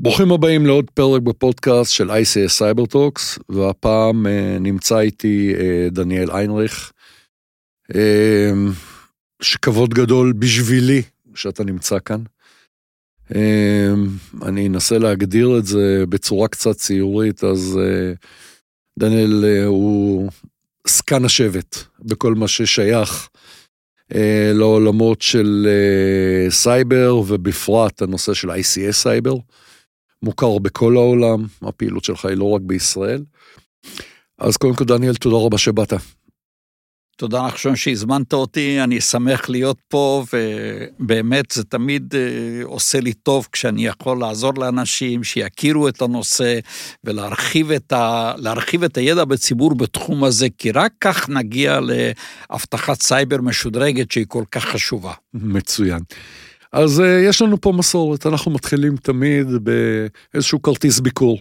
ברוכים הבאים לעוד פרק בפודקאסט של ICS Cyber Talks, והפעם אה, נמצא איתי אה, דניאל ארנרייך, אה, שכבוד גדול בשבילי שאתה נמצא כאן. אני אנסה להגדיר את זה בצורה קצת ציורית, אז דניאל הוא זקן השבט בכל מה ששייך לעולמות של סייבר, ובפרט הנושא של ICS סייבר. מוכר בכל העולם, הפעילות שלך היא לא רק בישראל. אז קודם כל, דניאל, תודה רבה שבאת. תודה נחשון שהזמנת אותי, אני שמח להיות פה, ובאמת זה תמיד אה, עושה לי טוב כשאני יכול לעזור לאנשים, שיכירו את הנושא ולהרחיב את, ה, את הידע בציבור בתחום הזה, כי רק כך נגיע לאבטחת סייבר משודרגת שהיא כל כך חשובה. מצוין. אז uh, יש לנו פה מסורת, אנחנו מתחילים תמיד באיזשהו כרטיס ביקור.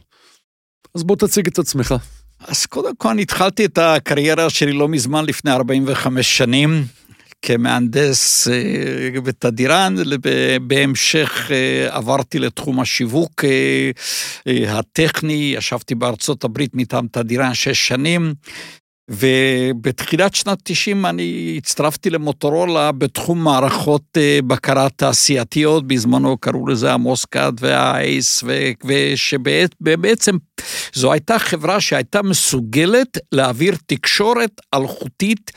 אז בוא תציג את עצמך. אז קודם כל אני התחלתי את הקריירה שלי לא מזמן, לפני 45 שנים, כמהנדס uh, בתדירן, בהמשך uh, עברתי לתחום השיווק הטכני, ישבתי בארצות הברית מטעם תדירן שש שנים, ובתחילת שנת 90 אני הצטרפתי למוטורולה בתחום מערכות אה, בקרה תעשייתיות, בזמנו קראו לזה המוסקאט והאייס, ושבעצם זו הייתה חברה שהייתה מסוגלת להעביר תקשורת אלחוטית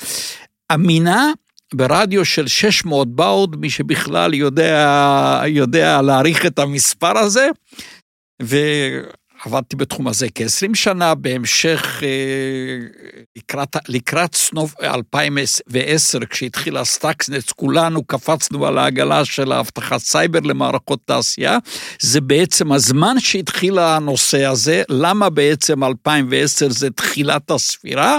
אמינה ברדיו של 600 באוד, מי שבכלל יודע, יודע להעריך את המספר הזה. ו... עבדתי בתחום הזה כ-20 שנה, בהמשך אה, לקראת, לקראת סוף 2010, כשהתחילה Stuxnet, כולנו קפצנו על העגלה של האבטחת סייבר למערכות תעשייה. זה בעצם הזמן שהתחיל הנושא הזה. למה בעצם 2010 זה תחילת הספירה?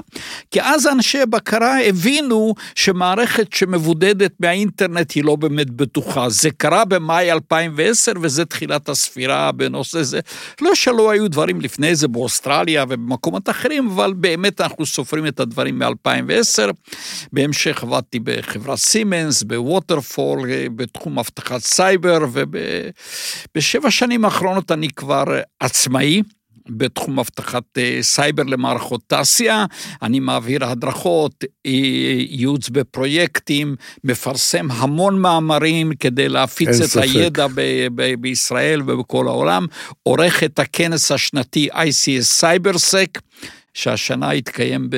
כי אז אנשי בקרה הבינו שמערכת שמבודדת מהאינטרנט היא לא באמת בטוחה. זה קרה במאי 2010 וזה תחילת הספירה בנושא זה. לא שלא היו דברים לפני זה באוסטרליה ובמקומות אחרים, אבל באמת אנחנו סופרים את הדברים מ-2010. בהמשך עבדתי בחברת סימנס, ב Waterfall, בתחום אבטחת סייבר, ובשבע שנים האחרונות אני כבר עצמאי. בתחום אבטחת אה, סייבר למערכות תעשייה, אני מעביר הדרכות, אה, ייעוץ בפרויקטים, מפרסם המון מאמרים כדי להפיץ את ספק. הידע ב- ב- בישראל ובכל העולם, עורך את הכנס השנתי ICS CyberSec. שהשנה התקיים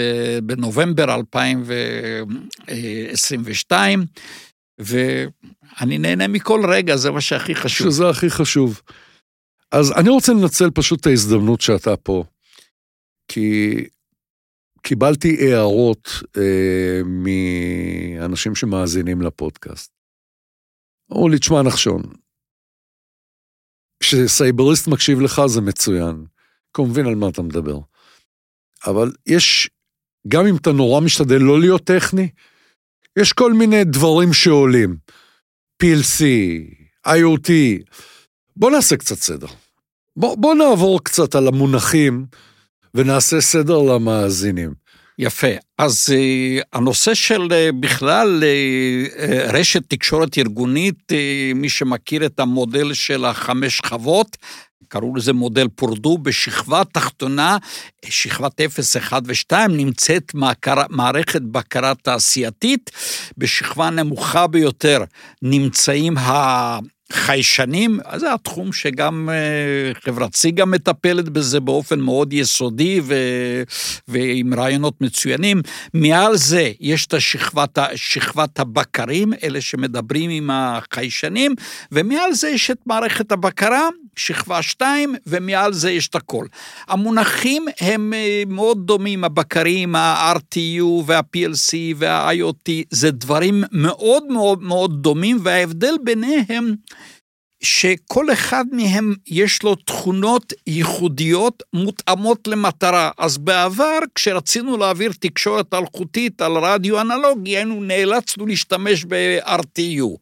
בנובמבר 2022, ואני נהנה מכל רגע, זה מה שהכי חשוב. שזה הכי חשוב. אז אני רוצה לנצל פשוט את ההזדמנות שאתה פה, כי קיבלתי הערות אה, מאנשים שמאזינים לפודקאסט. אמרו לי, תשמע, נחשון, כשסייבריסט מקשיב לך זה מצוין, כי מבין על מה אתה מדבר. אבל יש, גם אם אתה נורא משתדל לא להיות טכני, יש כל מיני דברים שעולים. PLC, IoT, בוא נעשה קצת סדר. בוא, בוא נעבור קצת על המונחים ונעשה סדר למאזינים. יפה. אז uh, הנושא של uh, בכלל uh, רשת תקשורת ארגונית, מי שמכיר את המודל של החמש שכבות, קראו לזה מודל פורדו, בשכבה תחתונה, שכבת 0, 1 ו-2, נמצאת מערכת בקרה תעשייתית, בשכבה נמוכה ביותר נמצאים ה... חיישנים, זה התחום שגם אה, חברת סיגה מטפלת בזה באופן מאוד יסודי ו, ועם רעיונות מצוינים. מעל זה יש את השכבת, שכבת הבקרים, אלה שמדברים עם החיישנים, ומעל זה יש את מערכת הבקרה, שכבה 2, ומעל זה יש את הכל. המונחים הם אה, מאוד דומים, הבקרים, ה-RTU וה-PLC וה-IoT, זה דברים מאוד מאוד מאוד דומים, וההבדל ביניהם שכל אחד מהם יש לו תכונות ייחודיות מותאמות למטרה. אז בעבר, כשרצינו להעביר תקשורת אלחוטית על רדיו אנלוגי, היינו נאלצנו להשתמש ב-RTU.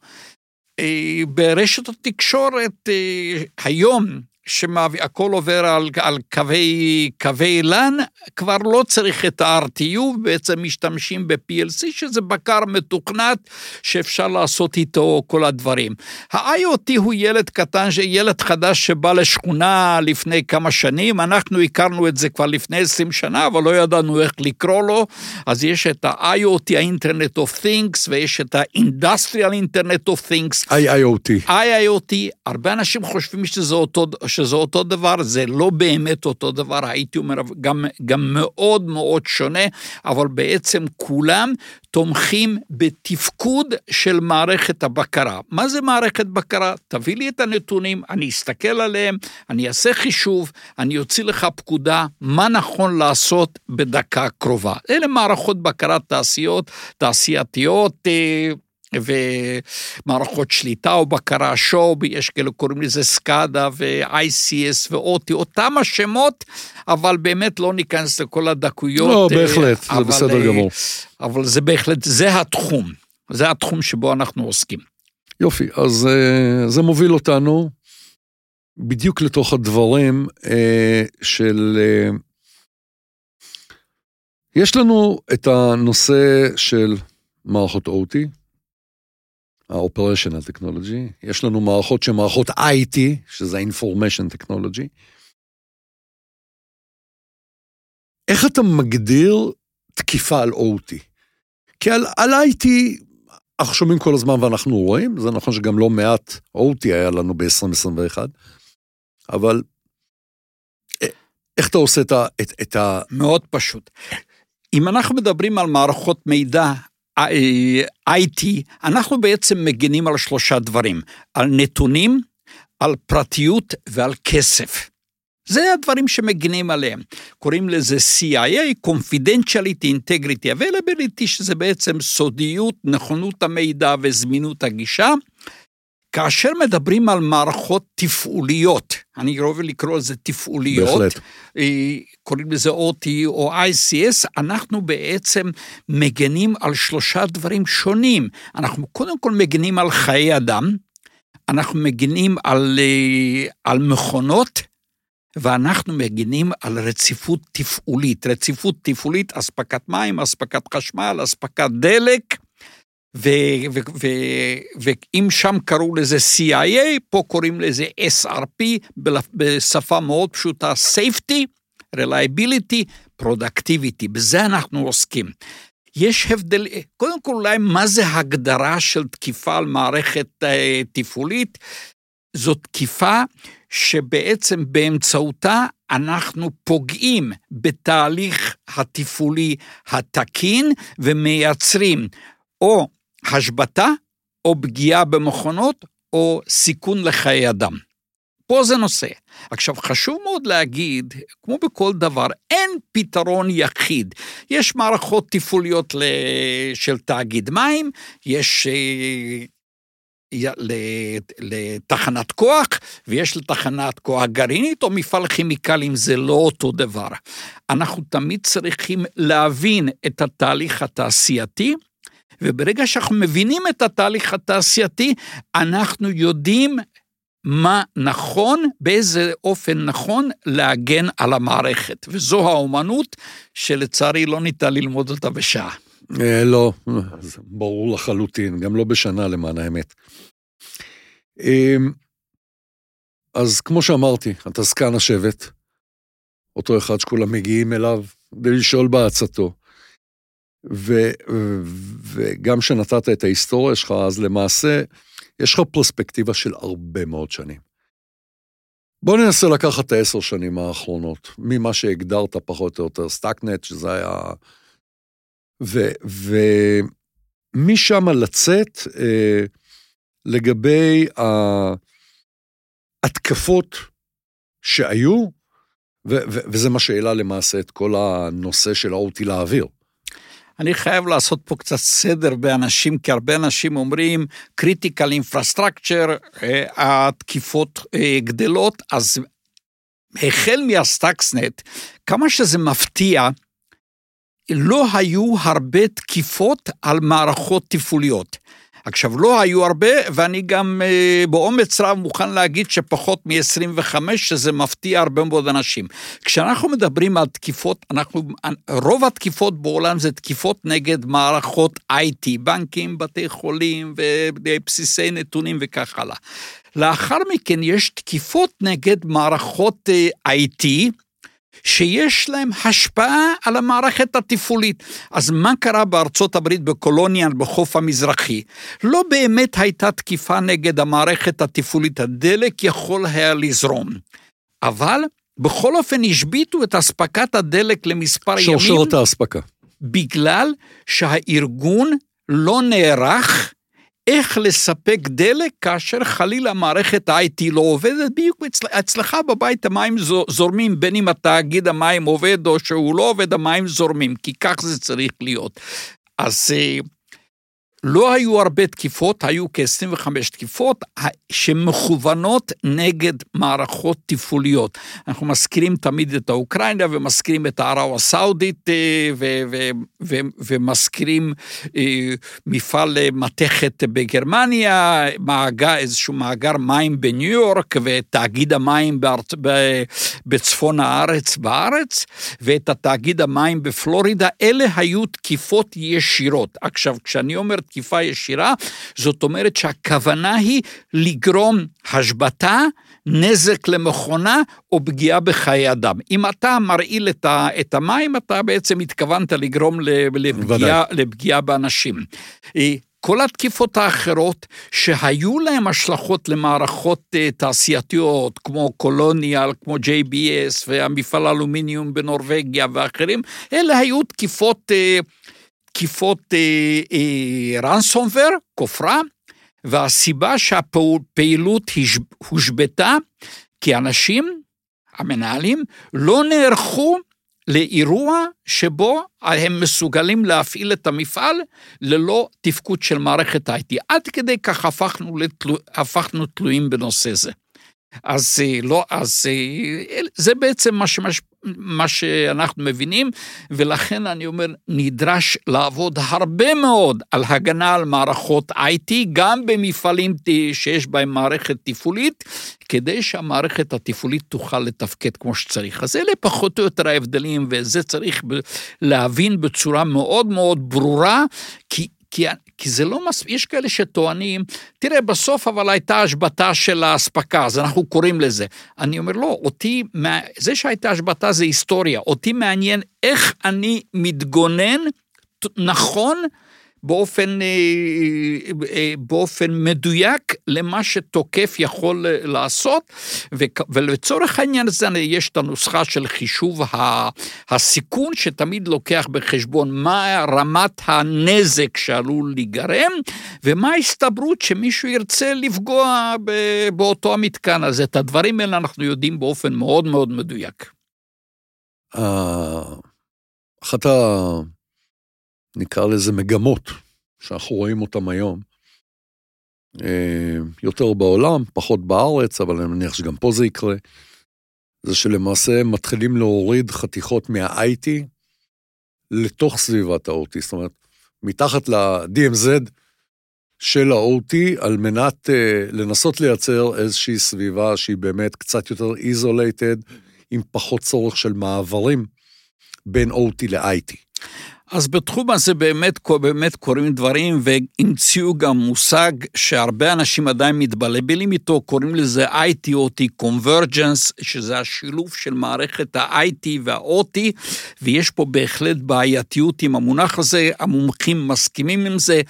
אה, ברשת התקשורת אה, היום, שהכל עובר על, על קווי, קווי LAN, כבר לא צריך את ה-RTU, בעצם משתמשים ב-PLC, שזה בקר מתוכנת שאפשר לעשות איתו כל הדברים. ה-IoT הוא ילד קטן, ילד חדש שבא לשכונה לפני כמה שנים, אנחנו הכרנו את זה כבר לפני 20 שנה, אבל לא ידענו איך לקרוא לו, אז יש את ה-IoT, ה-Internet of Things, ויש את ה-Industrial Internet of Things. IIoT. IIoT, הרבה אנשים חושבים שזה אותו, שזה אותו דבר, זה לא באמת אותו דבר, הייתי אומר, גם, גם מאוד מאוד שונה, אבל בעצם כולם תומכים בתפקוד של מערכת הבקרה. מה זה מערכת בקרה? תביא לי את הנתונים, אני אסתכל עליהם, אני אעשה חישוב, אני אוציא לך פקודה, מה נכון לעשות בדקה קרובה. אלה מערכות בקרת תעשיות, תעשייתיות, אה, ומערכות שליטה או בקרה שוב, יש כאלה קוראים לזה סקאדה ו-ICS ואוטי, אותם השמות, אבל באמת לא ניכנס לכל הדקויות. לא, בהחלט, זה אבל, בסדר גמור. אבל זה בהחלט, זה התחום, זה התחום שבו אנחנו עוסקים. יופי, אז אה, זה מוביל אותנו בדיוק לתוך הדברים אה, של... אה, יש לנו את הנושא של מערכות OT, ה-Operational Technology, יש לנו מערכות שהן מערכות IT, שזה ה-Information Technology. איך אתה מגדיר תקיפה על OT? כי על, על IT אנחנו שומעים כל הזמן ואנחנו רואים, זה נכון שגם לא מעט OT היה לנו ב-2021, אבל איך אתה עושה את ה... את, את ה... מאוד פשוט. אם אנחנו מדברים על מערכות מידע, IT, אנחנו בעצם מגינים על שלושה דברים, על נתונים, על פרטיות ועל כסף. זה הדברים שמגינים עליהם. קוראים לזה CIA, Confidentiality, Integrity, Availability, שזה בעצם סודיות, נכונות המידע וזמינות הגישה. כאשר מדברים על מערכות תפעוליות, אני אוהב לקרוא לזה תפעוליות, בהחלט. אה, קוראים לזה OT או ICS, אנחנו בעצם מגנים על שלושה דברים שונים. אנחנו קודם כל מגנים על חיי אדם, אנחנו מגנים על, אה, על מכונות, ואנחנו מגינים על רציפות תפעולית. רציפות תפעולית, אספקת מים, אספקת חשמל, אספקת דלק, ואם שם קראו לזה CIA, פה קוראים לזה SRP, בשפה מאוד פשוטה, safety, reliability, productivity, בזה אנחנו עוסקים. יש הבדל, קודם כל אולי מה זה הגדרה של תקיפה על מערכת אה, תפעולית? זו תקיפה שבעצם באמצעותה אנחנו פוגעים בתהליך התפעולי התקין ומייצרים או השבתה, או פגיעה במכונות, או סיכון לחיי אדם. פה זה נושא. עכשיו, חשוב מאוד להגיד, כמו בכל דבר, אין פתרון יחיד. יש מערכות תפעוליות של תאגיד מים, יש אה, לתחנת כוח, ויש לתחנת כוח גרעינית או מפעל כימיקלים, זה לא אותו דבר. אנחנו תמיד צריכים להבין את התהליך התעשייתי, וברגע שאנחנו מבינים את התהליך התעשייתי, אנחנו יודעים מה נכון, באיזה אופן נכון להגן על המערכת. וזו האומנות שלצערי לא ניתן ללמוד אותה בשעה. אה, לא, ברור לחלוטין, גם לא בשנה למען האמת. אמ, אז כמו שאמרתי, אתה זקן השבט, אותו אחד שכולם מגיעים אליו כדי לשאול בעצתו. ו, וגם כשנתת את ההיסטוריה שלך, אז למעשה יש לך פרספקטיבה של הרבה מאוד שנים. בוא ננסה לקחת את העשר שנים האחרונות, ממה שהגדרת פחות או יותר Stuxnet, שזה היה... ומשם לצאת אה, לגבי ההתקפות שהיו, ו, ו, וזה מה שהעלה למעשה את כל הנושא של ה OT לאוויר. אני חייב לעשות פה קצת סדר באנשים, כי הרבה אנשים אומרים, critical infrastructure, אה, התקיפות אה, גדלות, אז החל מה Stuxnet, כמה שזה מפתיע, לא היו הרבה תקיפות על מערכות תפעוליות. עכשיו, לא היו הרבה, ואני גם אה, באומץ רב מוכן להגיד שפחות מ-25, שזה מפתיע הרבה מאוד אנשים. כשאנחנו מדברים על תקיפות, אנחנו, רוב התקיפות בעולם זה תקיפות נגד מערכות IT, בנקים, בתי חולים ובסיסי נתונים וכך הלאה. לאחר מכן יש תקיפות נגד מערכות אה, IT, שיש להם השפעה על המערכת התפעולית. אז מה קרה בארצות הברית בקולוניאן בחוף המזרחי? לא באמת הייתה תקיפה נגד המערכת התפעולית, הדלק יכול היה לזרום. אבל בכל אופן השביתו את אספקת הדלק למספר ימים. שרשרת האספקה. בגלל שהארגון לא נערך איך לספק דלק כאשר חלילה מערכת ה-IT לא עובדת, בדיוק אצל, אצלך בבית המים זורמים, בין אם התאגיד המים עובד או שהוא לא עובד, המים זורמים, כי כך זה צריך להיות. אז אה, לא היו הרבה תקיפות, היו כ-25 תקיפות שמכוונות נגד מערכות תפעוליות. אנחנו מזכירים תמיד את האוקראינה ומזכירים את הערב הסעודית אה, ומזכירים אה, מפעל מתכת בגרמניה, מאגר, איזשהו מאגר מים בניו יורק ותאגיד המים בארצ... בצפון הארץ בארץ ואת התאגיד המים בפלורידה, אלה היו תקיפות ישירות. עכשיו, כשאני אומר תקיפה ישירה, זאת אומרת שהכוונה היא לגרום השבתה, נזק למכונה או פגיעה בחיי אדם. אם אתה מרעיל את המים, אתה בעצם התכוונת לגרום לפגיעה, לפגיעה באנשים. אה, כל התקיפות האחרות שהיו להן השלכות למערכות אה, תעשייתיות, כמו קולוניאל, כמו JBS והמפעל האלומיניום בנורבגיה ואחרים, אלה היו תקיפות אה, תקיפות רנסומבר, אה, אה, כופרה, והסיבה שהפעילות הושבתה, כי אנשים, המנהלים, לא נערכו לאירוע שבו הם מסוגלים להפעיל את המפעל ללא תפקוד של מערכת IT. עד כדי כך הפכנו, לתלו, הפכנו תלויים בנושא זה. אז אה, לא, אז אה, זה בעצם מה, שמש, מה שאנחנו מבינים, ולכן אני אומר, נדרש לעבוד הרבה מאוד על הגנה על מערכות IT, גם במפעלים שיש בהם מערכת תפעולית, כדי שהמערכת התפעולית תוכל לתפקד כמו שצריך. אז אלה פחות או יותר ההבדלים, וזה צריך להבין בצורה מאוד מאוד ברורה, כי כי, כי זה לא מספיק, יש כאלה שטוענים, תראה, בסוף אבל הייתה השבתה של האספקה, אז אנחנו קוראים לזה. אני אומר, לא, אותי, זה שהייתה השבתה זה היסטוריה, אותי מעניין איך אני מתגונן נכון באופן, אה, אה, באופן מדויק למה שתוקף יכול לעשות, ולצורך העניין הזה יש את הנוסחה של חישוב הסיכון, שתמיד לוקח בחשבון מה רמת הנזק שעלול להיגרם, ומה ההסתברות שמישהו ירצה לפגוע באותו המתקן הזה. את הדברים האלה אנחנו יודעים באופן מאוד מאוד מדויק. אה, אחת ה... נקרא לזה מגמות, שאנחנו רואים אותן היום. אה, יותר בעולם, פחות בארץ, אבל אני מניח שגם פה זה יקרה. זה שלמעשה מתחילים להוריד חתיכות מה-IT לתוך סביבת ה-OT, זאת אומרת, מתחת ל-DMZ של ה-OT, על מנת uh, לנסות לייצר איזושהי סביבה שהיא באמת קצת יותר איזולייטד, עם פחות צורך של מעברים בין OT ל-IT. אז בתחום הזה באמת, באמת קורים דברים, והמציאו גם מושג שהרבה אנשים עדיין מתבלבלים איתו, קוראים לזה IT-OT Convergence, שזה השילוב של מערכת ה-IT וה-OT, ויש פה בהחלט בעייתיות עם המונח הזה, המומחים מסכימים עם זה.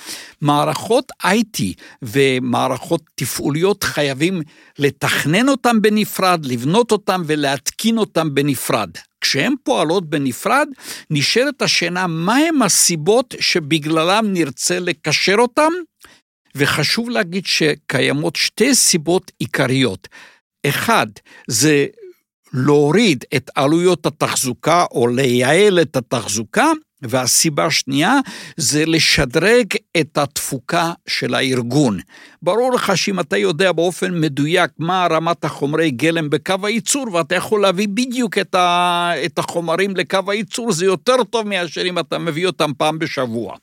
מערכות IT ומערכות תפעוליות חייבים לתכנן אותן בנפרד, לבנות אותן ולהתקין אותן בנפרד. כשהן פועלות בנפרד, נשאלת השאלה מהם הסיבות שבגללם נרצה לקשר אותם, וחשוב להגיד שקיימות שתי סיבות עיקריות. אחד, זה להוריד את עלויות התחזוקה או לייעל את התחזוקה, והסיבה השנייה זה לשדרג את התפוקה של הארגון. ברור לך שאם אתה יודע באופן מדויק מה רמת החומרי גלם בקו הייצור, ואתה יכול להביא בדיוק את, ה, את החומרים לקו הייצור, זה יותר טוב מאשר אם אתה מביא אותם פעם בשבוע.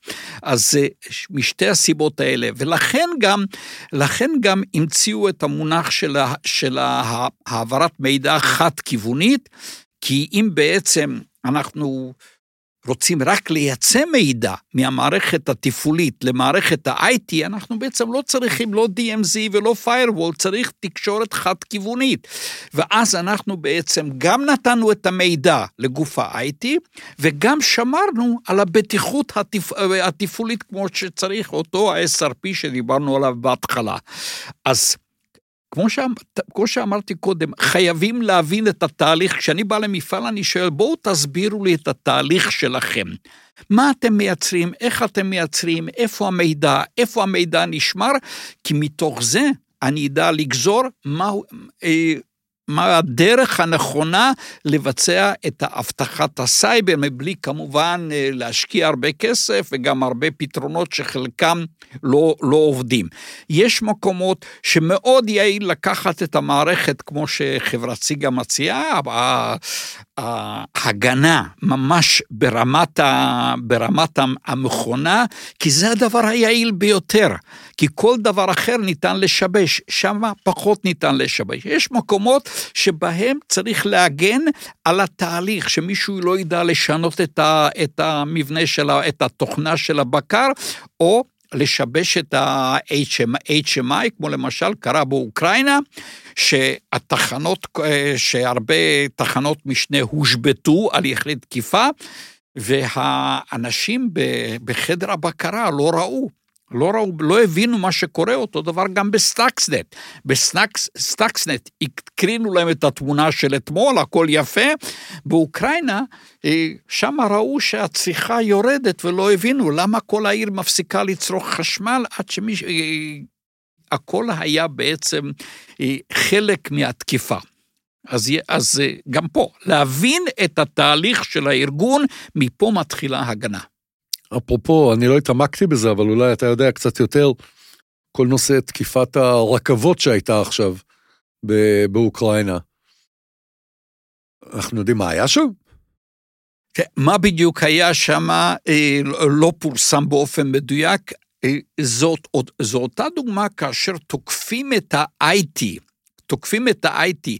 אז אה, משתי הסיבות האלה, ולכן גם, לכן גם המציאו את המונח של, ה, של העברת מידע חד-כיוונית, כי אם בעצם אנחנו... רוצים רק לייצא מידע מהמערכת התפעולית למערכת ה-IT, אנחנו בעצם לא צריכים לא DMZ ולא firewall, צריך תקשורת חד-כיוונית. ואז אנחנו בעצם גם נתנו את המידע לגוף ה-IT, וגם שמרנו על הבטיחות התפ... התפעולית כמו שצריך, אותו ה-SRP שדיברנו עליו בהתחלה. אז כמו, שאמ, כמו שאמרתי קודם, חייבים להבין את התהליך. כשאני בא למפעל אני שואל, בואו תסבירו לי את התהליך שלכם. מה אתם מייצרים, איך אתם מייצרים, איפה המידע, איפה המידע נשמר, כי מתוך זה אני אדע לגזור מהו, אה, מה הדרך הנכונה לבצע את האבטחת הסייבר, מבלי כמובן אה, להשקיע הרבה כסף וגם הרבה פתרונות שחלקם לא, לא עובדים. יש מקומות שמאוד יעיל לקחת את המערכת, כמו שחברת סיגה מציעה, ההגנה ממש ברמת, ה, ברמת המכונה, כי זה הדבר היעיל ביותר. כי כל דבר אחר ניתן לשבש, שם פחות ניתן לשבש. יש מקומות שבהם צריך להגן על התהליך, שמישהו לא ידע לשנות את, ה, את המבנה של את התוכנה של הבקר, או לשבש את ה-HMI, כמו למשל קרה באוקראינה, שהתחנות, שהרבה תחנות משנה הושבתו על ידי תקיפה, והאנשים בחדר הבקרה לא ראו לא ראו, לא הבינו מה שקורה, אותו דבר גם ב Stuxnet. ב Stuxnet הקרינו להם את התמונה של אתמול, הכל יפה. באוקראינה, אה, שם ראו שהצריכה יורדת ולא הבינו למה כל העיר מפסיקה לצרוך חשמל עד שמישהו... אה, הכל היה בעצם אה, חלק מהתקיפה. אז, אז גם פה, להבין את התהליך של הארגון, מפה מתחילה הגנה. אפרופו, אני לא התעמקתי בזה, אבל אולי אתה יודע קצת יותר, כל נושא תקיפת הרכבות שהייתה עכשיו באוקראינה. אנחנו יודעים מה היה שם? כן, מה בדיוק היה שם אה, לא פורסם באופן מדויק. אה, זאת, זו אותה דוגמה כאשר תוקפים את ה-IT, תוקפים את ה-IT,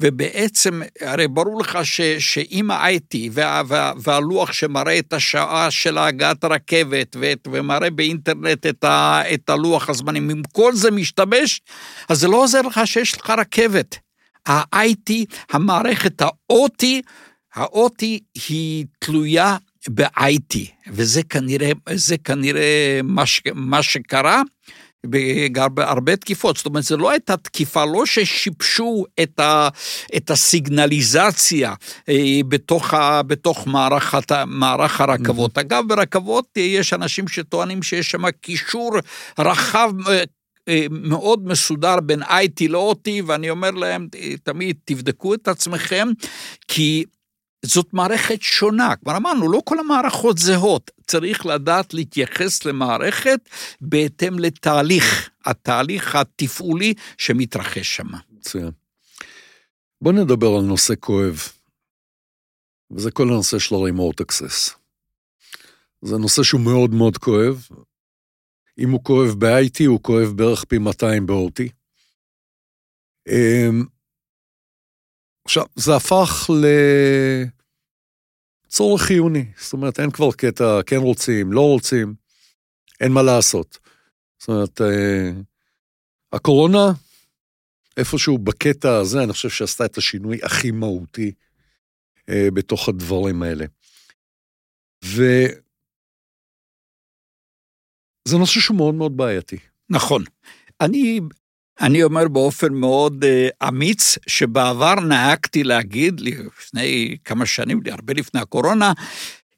ובעצם, הרי ברור לך ש, שאם ה-IT וה, וה, והלוח שמראה את השעה של הגעת הרכבת ואת, ומראה באינטרנט את, ה, את הלוח הזמנים, אם כל זה משתבש, אז זה לא עוזר לך שיש לך רכבת. ה-IT, המערכת ה-OT, ה-OT היא תלויה ב-IT, וזה כנראה, כנראה מה, ש, מה שקרה. בהרבה תקיפות, זאת אומרת, זו לא הייתה תקיפה, לא ששיבשו את, ה, את הסיגנליזציה אה, בתוך, ה, בתוך מערך, מערך הרכבות. Mm-hmm. אגב, ברכבות יש אנשים שטוענים שיש שם קישור רחב אה, אה, מאוד מסודר בין IT ל-OT, ואני אומר להם, תמיד תבדקו את עצמכם, כי זאת מערכת שונה. כבר אמרנו, לא כל המערכות זהות. צריך לדעת להתייחס למערכת בהתאם לתהליך, התהליך התפעולי שמתרחש שם. מצוין. בוא נדבר על נושא כואב, וזה כל הנושא של ה-remote access. זה נושא שהוא מאוד מאוד כואב. אם הוא כואב ב-IT, הוא כואב בערך פי 200 ב-OT. אמ, עכשיו, זה הפך לצורך חיוני. זאת אומרת, אין כבר קטע, כן רוצים, לא רוצים, אין מה לעשות. זאת אומרת, אה, הקורונה, איפשהו בקטע הזה, אני חושב שעשתה את השינוי הכי מהותי אה, בתוך הדברים האלה. וזה נושא שהוא מאוד מאוד בעייתי. נכון. אני אני אומר באופן מאוד uh, אמיץ, שבעבר נהגתי להגיד, לפני כמה שנים, הרבה לפני הקורונה,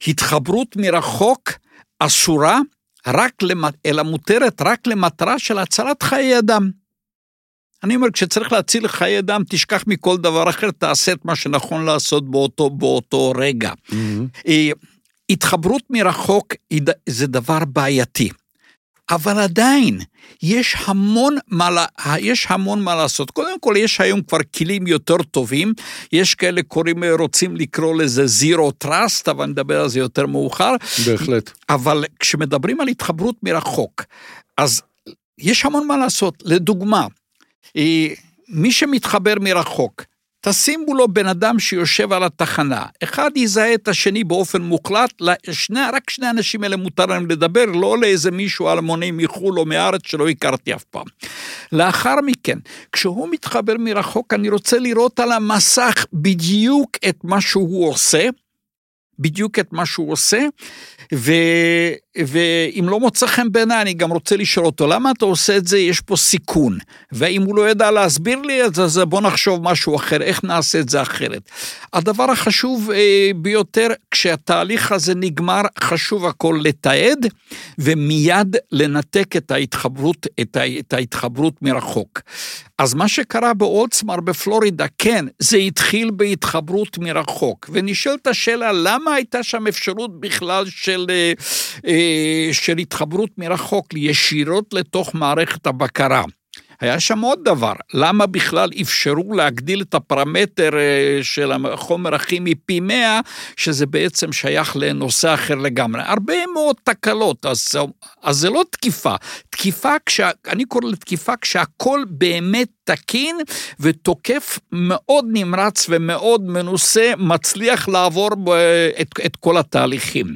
התחברות מרחוק אסורה, רק למת... אלא מותרת רק למטרה של הצלת חיי אדם. אני אומר, כשצריך להציל חיי אדם, תשכח מכל דבר אחר, תעשה את מה שנכון לעשות באותו, באותו רגע. Mm-hmm. התחברות מרחוק זה דבר בעייתי. אבל עדיין, יש המון, מה, יש המון מה לעשות. קודם כל, יש היום כבר כלים יותר טובים, יש כאלה קוראים, רוצים לקרוא לזה Zero Trust, אבל נדבר על זה יותר מאוחר. בהחלט. אבל כשמדברים על התחברות מרחוק, אז יש המון מה לעשות. לדוגמה, אה, מי שמתחבר מרחוק, תשימו לו בן אדם שיושב על התחנה, אחד יזהה את השני באופן מוחלט, לשני, רק שני אנשים האלה מותר להם לדבר, לא לאיזה מישהו אלמוני מחו"ל או מהארץ שלא הכרתי אף פעם. לאחר מכן, כשהוא מתחבר מרחוק, אני רוצה לראות על המסך בדיוק את מה שהוא עושה, בדיוק את מה שהוא עושה, ו, ואם לא מוצא חן בעיניי, אני גם רוצה לשאול אותו, למה אתה עושה את זה? יש פה סיכון. ואם הוא לא ידע להסביר לי את זה, אז בוא נחשוב משהו אחר, איך נעשה את זה אחרת. הדבר החשוב אה, ביותר, כשהתהליך הזה נגמר, חשוב הכל לתעד, ומיד לנתק את ההתחברות, את, ההתחברות מרחוק. אז מה שקרה באולצמר בפלורידה, כן, זה התחיל בהתחברות מרחוק. ונשאלת השאלה, למה הייתה שם אפשרות בכלל של, אה, אה, של התחברות מרחוק ישירות לתוך מערכת הבקרה? היה שם עוד דבר, למה בכלל אפשרו להגדיל את הפרמטר אה, של החומר הכימי פי 100, שזה בעצם שייך לנושא אחר לגמרי. הרבה מאוד תקלות, אז, אז זה לא תקיפה. תקיפה, כשה, אני קורא לתקיפה כשהכול באמת תקין ותוקף מאוד נמרץ ומאוד מנוסה, מצליח לעבור את, את כל התהליכים.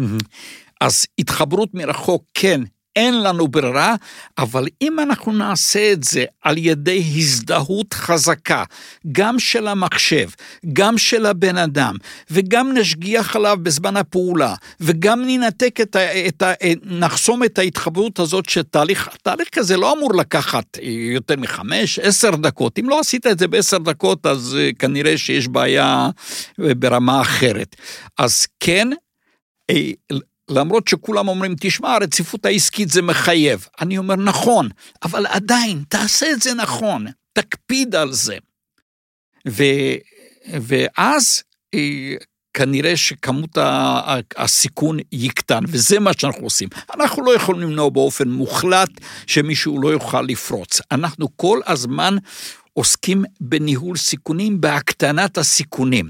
Mm-hmm. אז התחברות מרחוק, כן, אין לנו ברירה, אבל אם אנחנו נעשה את זה על ידי הזדהות חזקה, גם של המחשב, גם של הבן אדם, וגם נשגיח עליו בזמן הפעולה, וגם ננתק את ה... את ה נחסום את ההתחברות הזאת של תהליך, כזה לא אמור לקחת יותר מחמש, עשר דקות. אם לא עשית את זה בעשר דקות, אז אה, כנראה שיש בעיה אה, ברמה אחרת. אז כן, אה, למרות שכולם אומרים, תשמע, הרציפות העסקית זה מחייב. אני אומר, נכון, אבל עדיין, תעשה את זה נכון, תקפיד על זה. ו, ואז אה, כנראה שכמות הסיכון יקטן, וזה מה שאנחנו עושים. אנחנו לא יכולים למנוע באופן מוחלט שמישהו לא יוכל לפרוץ. אנחנו כל הזמן עוסקים בניהול סיכונים, בהקטנת הסיכונים.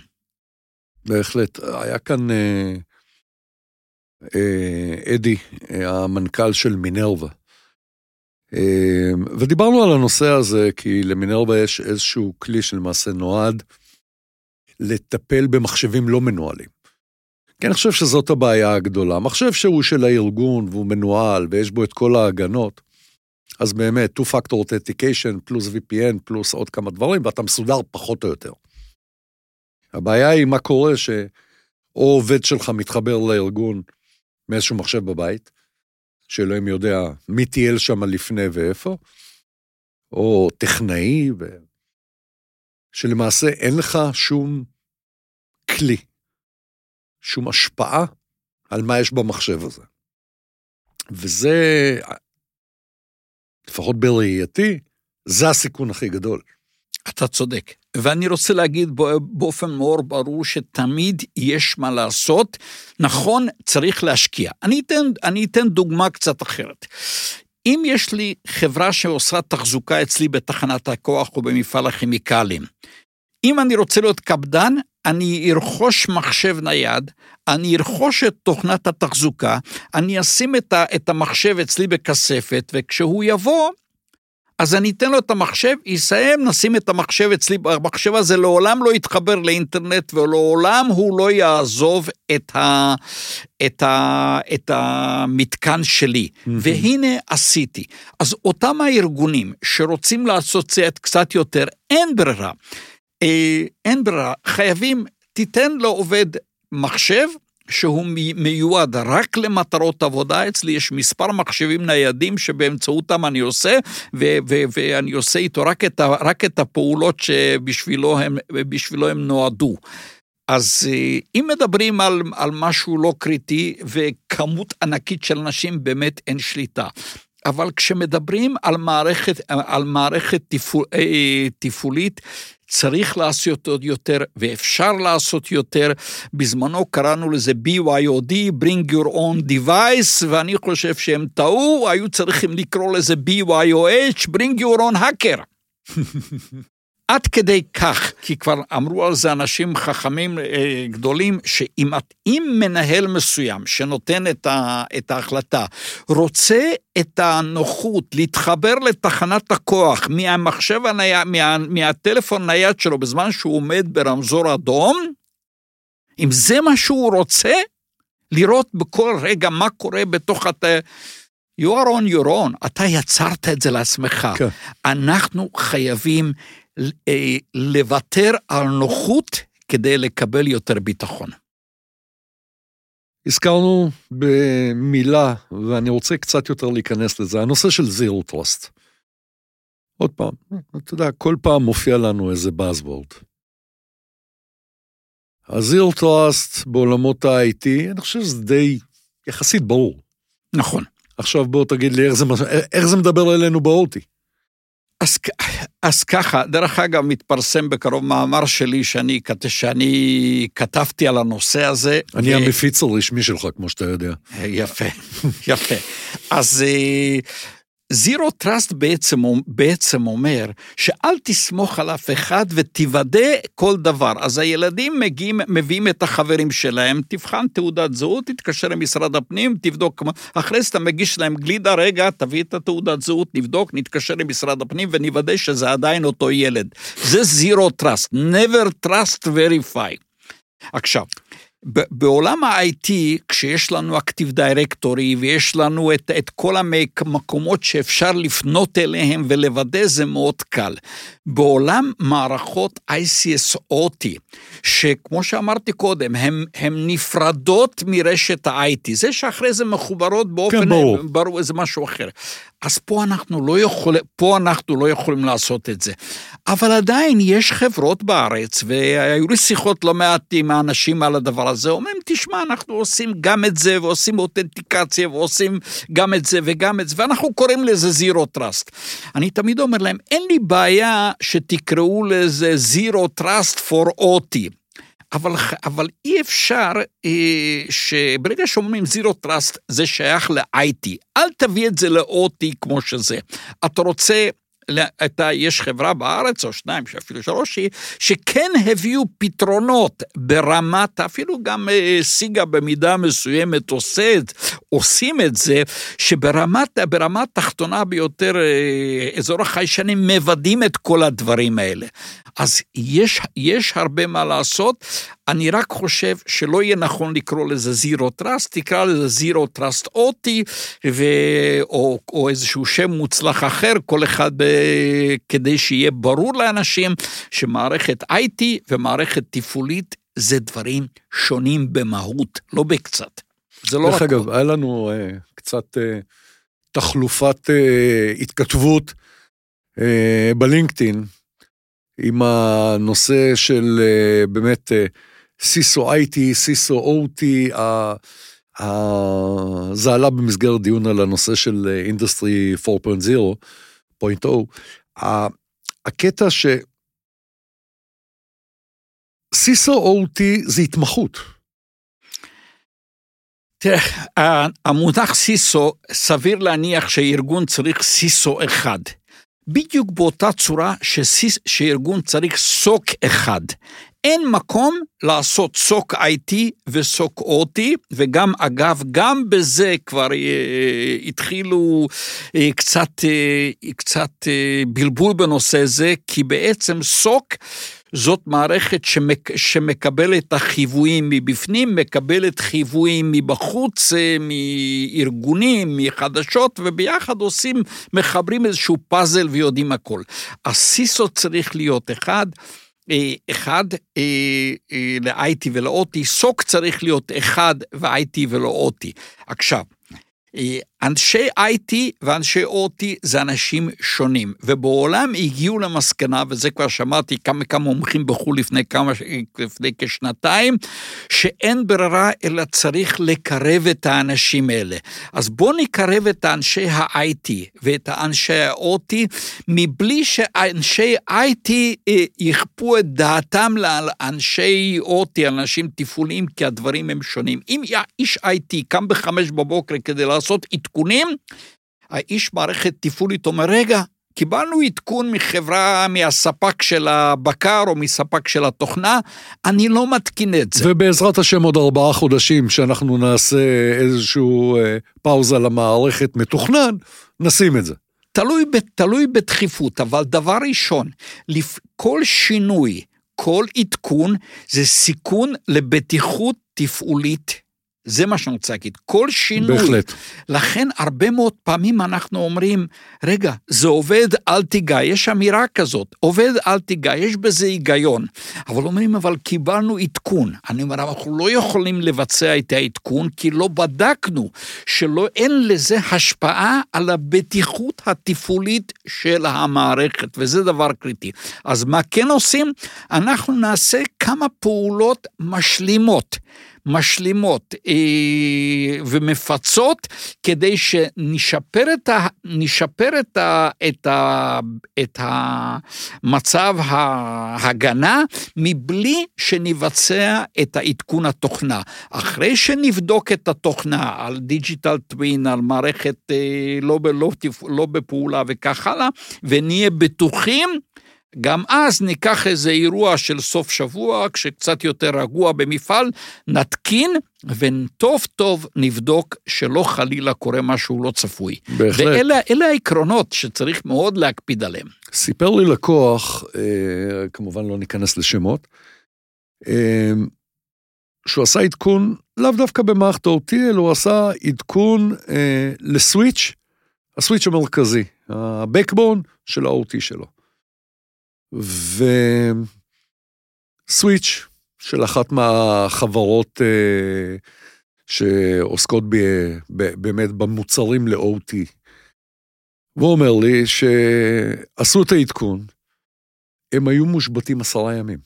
בהחלט. היה כאן... אה, אדי, אה, המנכ"ל של מינרווה. אה, ודיברנו על הנושא הזה, כי למינרווה יש איזשהו כלי שלמעשה נועד לטפל במחשבים לא מנוהלים. כי אני חושב שזאת הבעיה הגדולה. מחשב שהוא של הארגון והוא מנוהל ויש בו את כל ההגנות, אז באמת, two-factor authentication פלוס VPN פלוס עוד כמה דברים, ואתה מסודר פחות או יותר. הבעיה היא מה קורה שאו עובד שלך מתחבר לארגון מאיזשהו מחשב בבית, שאלוהים יודע מי טייל שם לפני ואיפה, או טכנאי, ו... שלמעשה אין לך שום כלי, שום השפעה על מה יש במחשב הזה. וזה, לפחות בראייתי, זה הסיכון הכי גדול. אתה צודק. ואני רוצה להגיד באופן מאוד ברור שתמיד יש מה לעשות. נכון, צריך להשקיע. אני אתן, אני אתן דוגמה קצת אחרת. אם יש לי חברה שעושה תחזוקה אצלי בתחנת הכוח או במפעל הכימיקלים, אם אני רוצה להיות קפדן, אני ארכוש מחשב נייד, אני ארכוש את תוכנת התחזוקה, אני אשים את המחשב אצלי בכספת, וכשהוא יבוא, אז אני אתן לו את המחשב, יסיים, נשים את המחשב אצלי, המחשב הזה לעולם לא יתחבר לאינטרנט ולעולם הוא לא יעזוב את, ה, את, ה, את המתקן שלי. Mm-hmm. והנה עשיתי. אז אותם הארגונים שרוצים לעשות צעד קצת יותר, אין ברירה. אה, אין ברירה, חייבים, תיתן לעובד מחשב, שהוא מיועד רק למטרות עבודה, אצלי יש מספר מחשבים ניידים שבאמצעותם אני עושה, ו- ו- ואני עושה איתו רק את, ה- רק את הפעולות שבשבילו הם, הם נועדו. אז אה, אם מדברים על, על משהו לא קריטי וכמות ענקית של אנשים, באמת אין שליטה. אבל כשמדברים על מערכת, על מערכת תפעול, תפעולית, צריך לעשות עוד יותר, ואפשר לעשות יותר. בזמנו קראנו לזה BYOD, Bring Your Own Device, ואני חושב שהם טעו, היו צריכים לקרוא לזה BYOH, Bring Your Own Hacker. עד כדי כך, כי כבר אמרו על זה אנשים חכמים אה, גדולים, שאם מנהל מסוים שנותן את, ה, את ההחלטה, רוצה את הנוחות להתחבר לתחנת הכוח מהמחשב הנייד, מה, מהטלפון הנייד שלו בזמן שהוא עומד ברמזור אדום, אם זה מה שהוא רוצה, לראות בכל רגע מה קורה בתוך הת... You are on your own, אתה יצרת את זה לעצמך. כן. אנחנו חייבים לוותר על נוחות כדי לקבל יותר ביטחון. הזכרנו במילה, ואני רוצה קצת יותר להיכנס לזה, הנושא של זירו טרוסט. עוד פעם, אתה יודע, כל פעם מופיע לנו איזה Buzzword. הזירו טרוסט בעולמות ה-IT, אני חושב שזה די יחסית ברור. נכון. עכשיו בוא תגיד לי איך זה, איך זה מדבר אלינו באוטי. אז, אז ככה, דרך אגב, מתפרסם בקרוב מאמר שלי שאני, שאני כתבתי על הנושא הזה. אני ו... המפיץ הרשמי שלך, כמו שאתה יודע. יפה, יפה. אז אה, זירו טראסט בעצם, בעצם אומר שאל תסמוך על אף אחד ותוודא כל דבר. אז הילדים מגיעים, מביאים את החברים שלהם, תבחן תעודת זהות, תתקשר למשרד הפנים, תבדוק, אחרי זה אתה מגיש להם גלידה, רגע, תביא את התעודת זהות, נבדוק, נתקשר למשרד הפנים ונוודא שזה עדיין אותו ילד. זה זירו טראסט, never trust verify. עכשיו, בעולם ה-IT, כשיש לנו אקטיב דירקטורי ויש לנו את, את כל המקומות שאפשר לפנות אליהם ולוודא, זה מאוד קל. בעולם מערכות ICS-OT, שכמו שאמרתי קודם, הן נפרדות מרשת ה-IT, זה שאחרי זה מחוברות באופן... כן, ברור. ברור, זה משהו אחר. אז פה אנחנו, לא יכול, פה אנחנו לא יכולים לעשות את זה. אבל עדיין יש חברות בארץ, והיו לי שיחות לא מעט עם האנשים על הדבר הזה, אומרים, תשמע, אנחנו עושים גם את זה, ועושים אותנטיקציה, ועושים גם את זה וגם את זה, ואנחנו קוראים לזה zero trust. אני תמיד אומר להם, אין לי בעיה שתקראו לזה zero trust for OT. אבל, אבל אי אפשר אה, שברגע שאומרים zero trust זה שייך ל-IT, אל תביא את זה ל-OT כמו שזה. אתה רוצה אתה, יש חברה בארץ, או שניים, שאפילו שלוש, שכן הביאו פתרונות ברמת, אפילו גם אה, סיגה במידה מסוימת עושה, עושים את זה, שברמת ברמת תחתונה ביותר, אה, אזור החיישנים, מוודאים את כל הדברים האלה. אז יש, יש הרבה מה לעשות, אני רק חושב שלא יהיה נכון לקרוא לזה zero trust, תקרא לזה zero trust OT, ו... או, או איזשהו שם מוצלח אחר, כל אחד ב... כדי שיהיה ברור לאנשים שמערכת IT ומערכת תפעולית זה דברים שונים במהות, לא בקצת. זה לא רק... דרך אגב, היה לנו uh, קצת uh, תחלופת uh, התכתבות uh, בלינקדאין, עם הנושא של uh, באמת סיסו IT, סיסו OT, זה עלה במסגרת דיון על הנושא של industry 4.0, הקטע ש... CISO OT זה התמחות. תראה, המונח CISO, סביר להניח שארגון צריך CISO אחד. בדיוק באותה צורה שסיס, שארגון צריך SOC אחד. אין מקום לעשות SOC IT וסוק OT, וגם אגב, גם בזה כבר אה, התחילו אה, קצת, אה, קצת אה, בלבול בנושא זה, כי בעצם סוק זאת מערכת שמק, שמקבלת החיוויים מבפנים, מקבלת חיוויים מבחוץ, אה, מארגונים, מחדשות, וביחד עושים, מחברים איזשהו פאזל ויודעים הכל. הסיסו צריך להיות אחד. אה, אחד אה, ל-IT ול-OT, סוק צריך להיות אחד ו-IT ולא OT. עכשיו, אנשי IT ואנשי OT זה אנשים שונים, ובעולם הגיעו למסקנה, וזה כבר שמעתי כמה כמה מומחים בחו"ל לפני, כמה, לפני כשנתיים, שאין ברירה אלא צריך לקרב את האנשים האלה. אז בואו נקרב את האנשי ה-IT ואת האנשי ה-OT, מבלי שאנשי IT אה, יכפו את דעתם לאנשי OT, אנשים תפעוליים, כי הדברים הם שונים. אם איש IT קם בחמש בבוקר כדי לעשות עדכונים, האיש מערכת תפעולית אומר, רגע, קיבלנו עדכון מחברה, מהספק של הבקר או מספק של התוכנה, אני לא מתקין את זה. ובעזרת השם עוד ארבעה חודשים שאנחנו נעשה איזשהו אה, פאוזה למערכת מתוכנן, נשים את זה. תלוי, תלוי בדחיפות, אבל דבר ראשון, כל שינוי, כל עדכון, זה סיכון לבטיחות תפעולית זה מה שאני רוצה להגיד, כל שינוי. בהחלט. לכן הרבה מאוד פעמים אנחנו אומרים, רגע, זה עובד, אל תיגע, יש אמירה כזאת, עובד, אל תיגע, יש בזה היגיון. אבל אומרים, אבל קיבלנו עדכון. אני אומר, אנחנו לא יכולים לבצע את העדכון, כי לא בדקנו, שאין לזה השפעה על הבטיחות התפעולית של המערכת, וזה דבר קריטי. אז מה כן עושים? אנחנו נעשה כמה פעולות משלימות. משלימות אה, ומפצות כדי שנשפר את, ה, נשפר את, ה, את, ה, את המצב ההגנה מבלי שנבצע את העדכון התוכנה. אחרי שנבדוק את התוכנה על digital twin, על מערכת אה, לא, לא, לא בפעולה וכך הלאה, ונהיה בטוחים גם אז ניקח איזה אירוע של סוף שבוע, כשקצת יותר רגוע במפעל, נתקין, וטוב טוב נבדוק שלא חלילה קורה משהו לא צפוי. בהחלט. ואלה העקרונות שצריך מאוד להקפיד עליהם. סיפר לי לקוח, אה, כמובן לא ניכנס לשמות, אה, שהוא עשה עדכון לאו דווקא במערכת אלא הוא עשה עדכון אה, לסוויץ', הסוויץ' המרכזי, ה-Backbone של ה-OT שלו. וסוויץ' של אחת מהחברות אה, שעוסקות ב, ב, באמת במוצרים ל-OT. והוא אומר לי שעשו את העדכון, הם היו מושבתים עשרה ימים.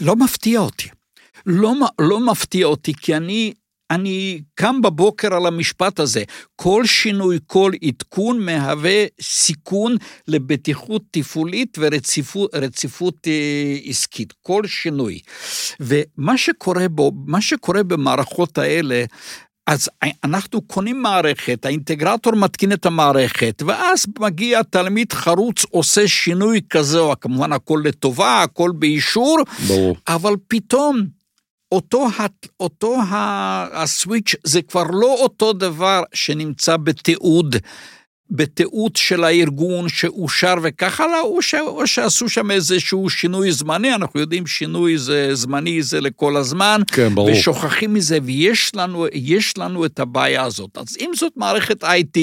לא מפתיע אותי. לא, לא מפתיע אותי, כי אני אני קם בבוקר על המשפט הזה, כל שינוי, כל עדכון מהווה סיכון לבטיחות תפעולית ורציפות אה, עסקית, כל שינוי. ומה שקורה בו, מה שקורה במערכות האלה, אז אנחנו קונים מערכת, האינטגרטור מתקין את המערכת, ואז מגיע תלמיד חרוץ, עושה שינוי כזה, או כמובן הכל לטובה, הכל באישור, ברור. אבל פתאום אותו, אותו הסוויץ' זה כבר לא אותו דבר שנמצא בתיעוד בתיעוד של הארגון שאושר וכך הלאה, או, ש... או שעשו שם איזשהו שינוי זמני, אנחנו יודעים שינוי זה זמני, זה לכל הזמן, כן, ברור. ושוכחים מזה, ויש לנו, לנו את הבעיה הזאת. אז אם זאת מערכת IT,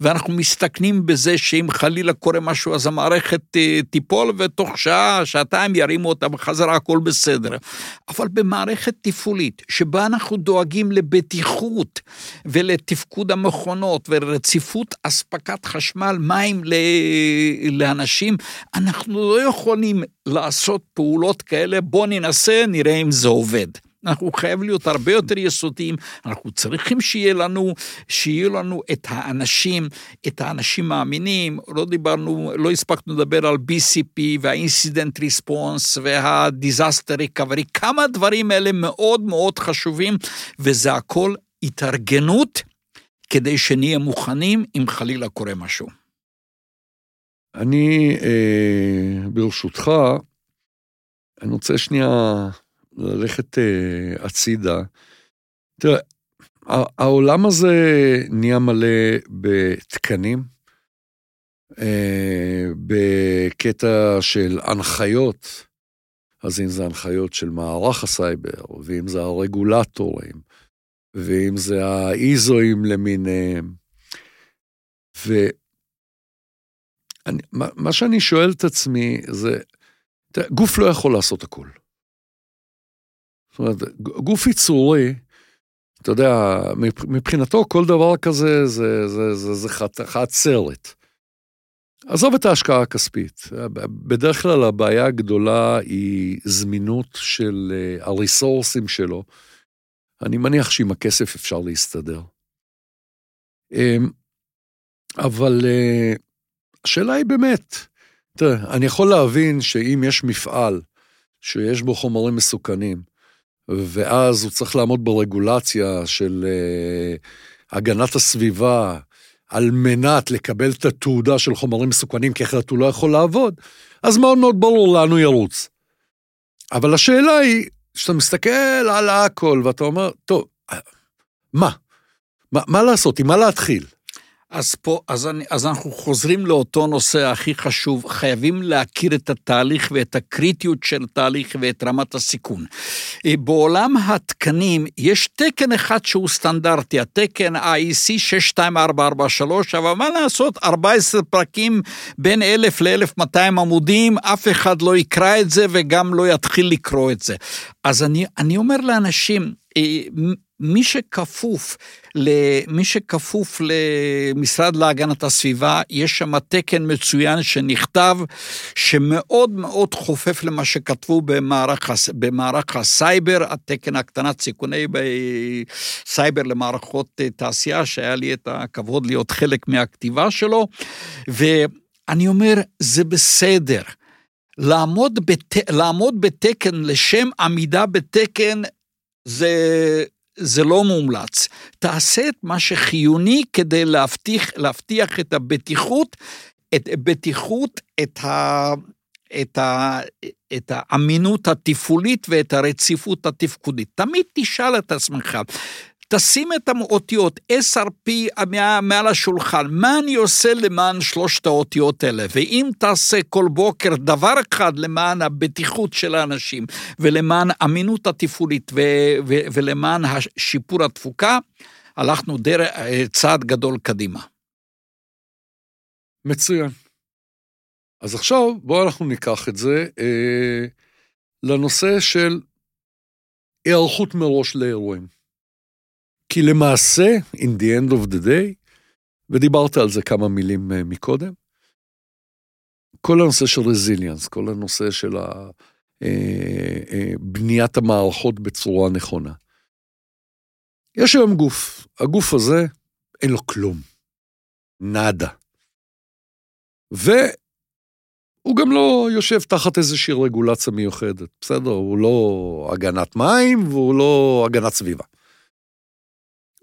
ואנחנו מסתכנים בזה שאם חלילה קורה משהו, אז המערכת אה, תיפול, ותוך שעה, שעתיים ירימו אותה בחזרה, הכל בסדר. אבל במערכת תפעולית, שבה אנחנו דואגים לבטיחות ולתפקוד המכונות ולרציפות אספקה, אספקת חשמל, מים לאנשים, אנחנו לא יכולים לעשות פעולות כאלה, בואו ננסה, נראה אם זה עובד. אנחנו חייבים להיות הרבה יותר יסודיים, אנחנו צריכים שיהיה לנו, שיהיו לנו את האנשים, את האנשים מאמינים, לא דיברנו, לא הספקנו לדבר על BCP וה-Incident Response וה-Disaster Recovery, כמה דברים אלה מאוד מאוד חשובים, וזה הכל התארגנות כדי שנהיה מוכנים אם חלילה קורה משהו. אני, אה, ברשותך, אני רוצה שנייה ללכת אה, הצידה. תראה, העולם הזה נהיה מלא בתקנים, אה, בקטע של הנחיות, אז אם זה הנחיות של מערך הסייבר, ואם זה הרגולטורים, ואם זה האיזואים למיניהם. ומה שאני שואל את עצמי זה, תראה, גוף לא יכול לעשות הכל. זאת אומרת, גוף יצורי אתה יודע, מבחינתו כל דבר כזה זה, זה, זה, זה חתיכת סרט. עזוב את ההשקעה הכספית. בדרך כלל הבעיה הגדולה היא זמינות של אה, הריסורסים שלו. אני מניח שעם הכסף אפשר להסתדר. אמ, אבל אה, השאלה היא באמת, תראה, אני יכול להבין שאם יש מפעל שיש בו חומרים מסוכנים, ואז הוא צריך לעמוד ברגולציה של uh, הגנת הסביבה, על מנת לקבל את התעודה של חומרים מסוכנים, כי אחרת הוא לא יכול לעבוד, אז מאוד מאוד ברור לאן הוא ירוץ. אבל השאלה היא, כשאתה מסתכל על הכל ואתה אומר, טוב, מה? מה, מה לעשות, עם מה להתחיל? אז פה, אז, אני, אז אנחנו חוזרים לאותו נושא הכי חשוב, חייבים להכיר את התהליך ואת הקריטיות של התהליך ואת רמת הסיכון. אה, בעולם התקנים יש תקן אחד שהוא סטנדרטי, התקן IEC 62443, אבל מה לעשות, 14 פרקים בין 1,000 ל-1,200 עמודים, אף אחד לא יקרא את זה וגם לא יתחיל לקרוא את זה. אז אני, אני אומר לאנשים, אה, מי שכפוף, מי שכפוף למשרד להגנת הסביבה, יש שם תקן מצוין שנכתב, שמאוד מאוד חופף למה שכתבו במערך, במערך הסייבר, התקן הקטנת סיכוני סייבר למערכות אה, תעשייה, שהיה לי את הכבוד להיות חלק מהכתיבה שלו, ואני אומר, זה בסדר. לעמוד, בת... לעמוד בתקן לשם עמידה בתקן זה זה לא מומלץ. תעשה את מה שחיוני כדי להבטיח, להבטיח את הבטיחות, את בטיחות, את ה... את, ה, את האמינות התפעולית ואת הרציפות התפקודית. תמיד תשאל את עצמך, תשים את האותיות SRP מעל השולחן, מה אני עושה למען שלושת האותיות האלה? ואם תעשה כל בוקר דבר אחד למען הבטיחות של האנשים ולמען אמינות התפעולית ו- ו- ולמען שיפור התפוקה, הלכנו דרך צעד גדול קדימה. מצוין. אז עכשיו בואו אנחנו ניקח את זה אה, לנושא של היערכות מראש לאירועים. כי למעשה, in the end of the day, ודיברת על זה כמה מילים אה, מקודם, כל הנושא של רזיליאנס, כל הנושא של. אה, אה, בניית המערכות בצורה נכונה. יש היום גוף, הגוף הזה, אין לו כלום. נאדה. והוא גם לא יושב תחת איזושהי רגולציה מיוחדת, בסדר? הוא לא הגנת מים והוא לא הגנת סביבה.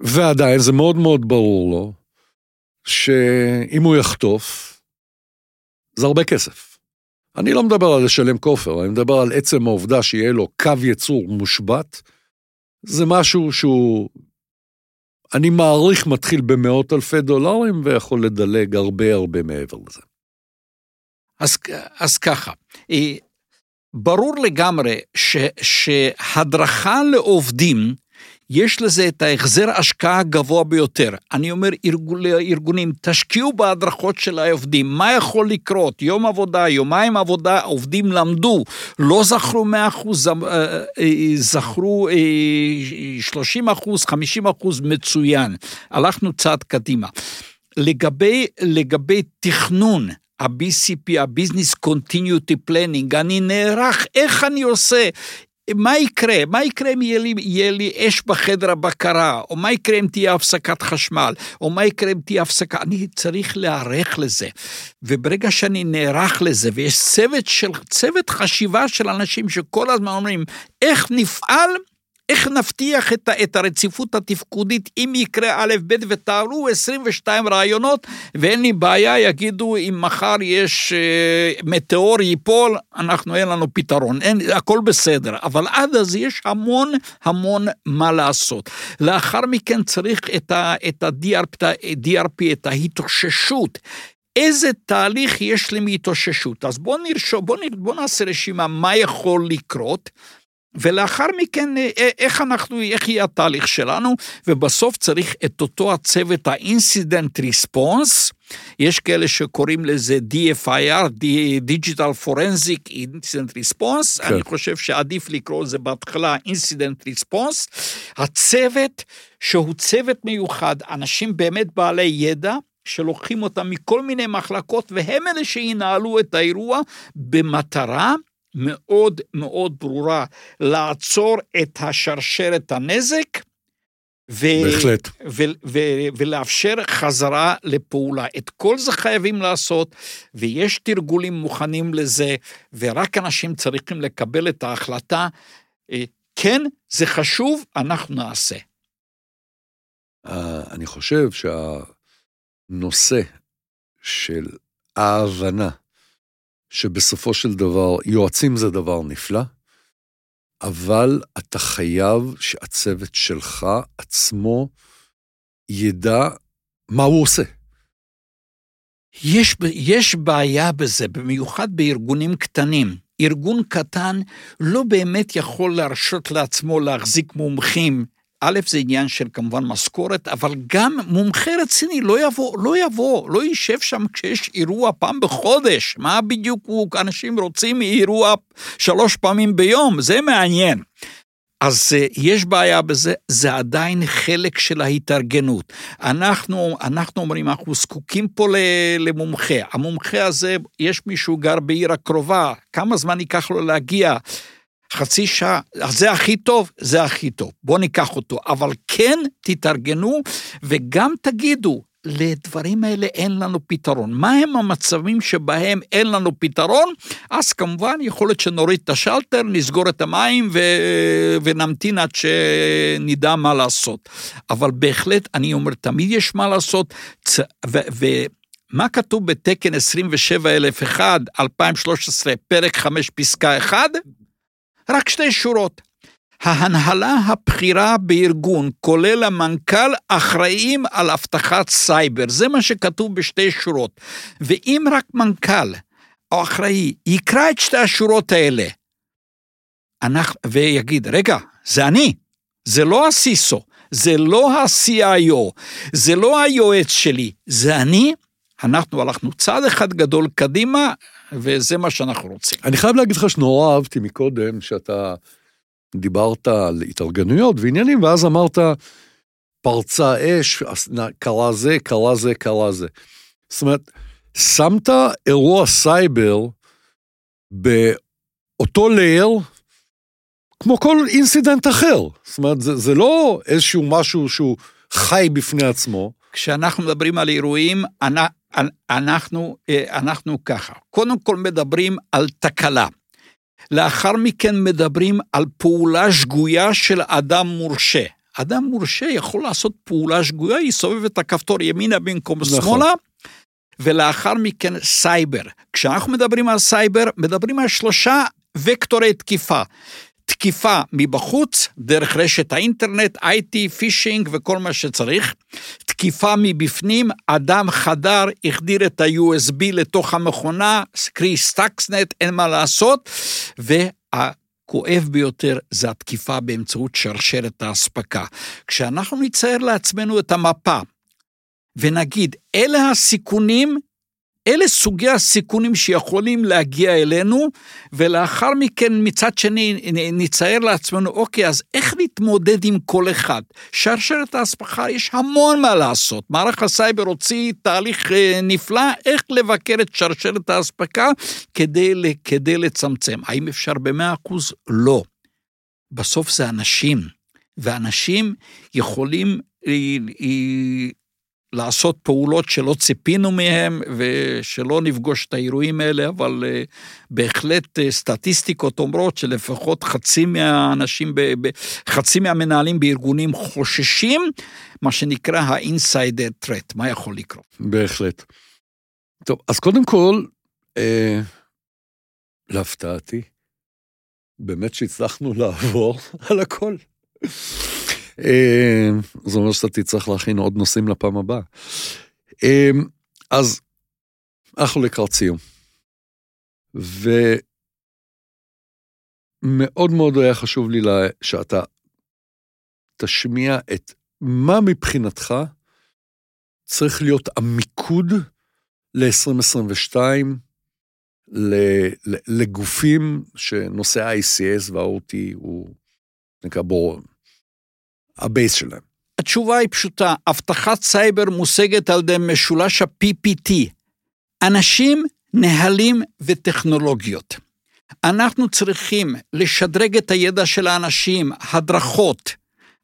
ועדיין זה מאוד מאוד ברור לו שאם הוא יחטוף, זה הרבה כסף. אני לא מדבר על לשלם כופר, אני מדבר על עצם העובדה שיהיה לו קו ייצור מושבת. זה משהו שהוא, אני מעריך, מתחיל במאות אלפי דולרים ויכול לדלג הרבה הרבה מעבר לזה. אז, אז ככה, אה, ברור לגמרי ש, שהדרכה לעובדים יש לזה את ההחזר השקעה הגבוה ביותר. אני אומר לארגונים, תשקיעו בהדרכות של העובדים, מה יכול לקרות? יום עבודה, יומיים עבודה, עובדים למדו, לא זכרו 100 אחוז, אה, אה, זכרו 30 אה, אחוז, 50 אחוז, מצוין. הלכנו צעד קדימה. לגבי, לגבי תכנון, ה-BCP, ה-Business Continuity Planning, אני נערך, איך אני עושה? מה יקרה? מה יקרה אם יהיה לי, יהיה לי אש בחדר הבקרה? או מה יקרה אם תהיה הפסקת חשמל? או מה יקרה אם תהיה הפסקה? אני צריך להיערך לזה. וברגע שאני נערך לזה, ויש צוות, של, צוות חשיבה של אנשים שכל הזמן אומרים, איך נפעל איך נבטיח את, את הרציפות התפקודית אם יקרה א', ב', ותארו 22 רעיונות, ואין לי בעיה, יגידו, אם מחר יש אה, מטאור ייפול, אנחנו, אין לנו פתרון, אין, הכל בסדר. אבל עד אז יש המון המון מה לעשות. לאחר מכן צריך את ה-DRP, את ההתאוששות. איזה תהליך יש לי מהתאוששות? אז בואו בואו בוא נעשה רשימה מה יכול לקרות. ולאחר מכן, אה, איך אנחנו, איך יהיה התהליך שלנו, ובסוף צריך את אותו הצוות ה-incident response, יש כאלה שקוראים לזה DFIR, Digital Forensic Incident Response, כן. אני חושב שעדיף לקרוא לזה בהתחלה Incident Response, הצוות שהוא צוות מיוחד, אנשים באמת בעלי ידע, שלוקחים אותם מכל מיני מחלקות, והם אלה שינהלו את האירוע במטרה מאוד מאוד ברורה, לעצור את השרשרת הנזק, ו- בהחלט. ו- ו- ולאפשר חזרה לפעולה. את כל זה חייבים לעשות, ויש תרגולים מוכנים לזה, ורק אנשים צריכים לקבל את ההחלטה, אה, כן, זה חשוב, אנחנו נעשה. אה, אני חושב שהנושא של ההבנה שבסופו של דבר יועצים זה דבר נפלא, אבל אתה חייב שהצוות שלך עצמו ידע מה הוא עושה. יש, יש בעיה בזה, במיוחד בארגונים קטנים. ארגון קטן לא באמת יכול להרשות לעצמו להחזיק מומחים א', זה עניין של כמובן משכורת, אבל גם מומחה רציני לא יבוא, לא יבוא, לא יישב שם כשיש אירוע פעם בחודש. מה בדיוק הוא, אנשים רוצים אירוע שלוש פעמים ביום, זה מעניין. אז uh, יש בעיה בזה, זה עדיין חלק של ההתארגנות. אנחנו, אנחנו אומרים, אנחנו זקוקים פה למומחה. המומחה הזה, יש מישהו גר בעיר הקרובה, כמה זמן ייקח לו להגיע? חצי שעה, זה הכי טוב, זה הכי טוב, בואו ניקח אותו. אבל כן תתארגנו וגם תגידו, לדברים האלה אין לנו פתרון. מה הם המצבים שבהם אין לנו פתרון? אז כמובן, יכול להיות שנוריד את השלטר, נסגור את המים ו... ונמתין עד שנדע מה לעשות. אבל בהחלט, אני אומר, תמיד יש מה לעשות, ו... ו... מה כתוב בתקן 27001, 2013, פרק 5, פסקה 1? רק שתי שורות. ההנהלה הבכירה בארגון, כולל המנכ"ל, אחראים על אבטחת סייבר. זה מה שכתוב בשתי שורות. ואם רק מנכ"ל או אחראי יקרא את שתי השורות האלה, אנחנו, ויגיד, רגע, זה אני, זה לא הסיסו, זה לא ה-CIO, זה לא היועץ שלי, זה אני, אנחנו הלכנו צעד אחד גדול קדימה, וזה מה שאנחנו רוצים. אני חייב להגיד לך שנורא אהבתי מקודם, שאתה דיברת על התארגנויות ועניינים, ואז אמרת, פרצה אש, קרה זה, קרה זה, קרה זה. זאת אומרת, שמת אירוע סייבר באותו layer, כמו כל incident אחר. זאת אומרת, זה, זה לא איזשהו משהו שהוא חי בפני עצמו. כשאנחנו מדברים על אירועים, אנחנו, אה, אנחנו ככה, קודם כל מדברים על תקלה. לאחר מכן מדברים על פעולה שגויה של אדם מורשה. אדם מורשה יכול לעשות פעולה שגויה, יסובב את הכפתור ימינה במקום נכון. שמאלה, ולאחר מכן סייבר. כשאנחנו מדברים על סייבר, מדברים על שלושה וקטורי תקיפה. תקיפה מבחוץ, דרך רשת האינטרנט, IT, phishing וכל מה שצריך. תקיפה מבפנים, אדם חדר, החדיר את ה-USB לתוך המכונה, קרי Stuxnet, אין מה לעשות, והכואב ביותר זה התקיפה באמצעות שרשרת האספקה. כשאנחנו נצייר לעצמנו את המפה ונגיד, אלה הסיכונים אלה סוגי הסיכונים שיכולים להגיע אלינו, ולאחר מכן מצד שני נצייר לעצמנו, אוקיי, אז איך נתמודד עם כל אחד? שרשרת האספחה, יש המון מה לעשות. מערך הסייבר הוציא תהליך אה, נפלא, איך לבקר את שרשרת האספקה כדי, כדי לצמצם. האם אפשר במאה אחוז? לא. בסוף זה אנשים, ואנשים יכולים אה, אה, לעשות פעולות שלא ציפינו מהם ושלא נפגוש את האירועים האלה, אבל uh, בהחלט uh, סטטיסטיקות אומרות שלפחות חצי מהאנשים, חצי מהמנהלים בארגונים חוששים, מה שנקרא ה-insider threat, מה יכול לקרות. בהחלט. טוב, אז קודם כל, אה, להפתעתי, באמת שהצלחנו לעבור על הכל. אה, זה אומר שאתה תצטרך להכין עוד נושאים לפעם הבאה. אה, אז אנחנו לקראת סיום. מאוד מאוד היה חשוב לי שאתה תשמיע את מה מבחינתך צריך להיות המיקוד ל-2022 לגופים שנושא ה-ICS וה-OT הוא נקרא בו ה-base שלהם. התשובה היא פשוטה, אבטחת סייבר מושגת על ידי משולש ה-PPT, אנשים, נהלים וטכנולוגיות. אנחנו צריכים לשדרג את הידע של האנשים, הדרכות,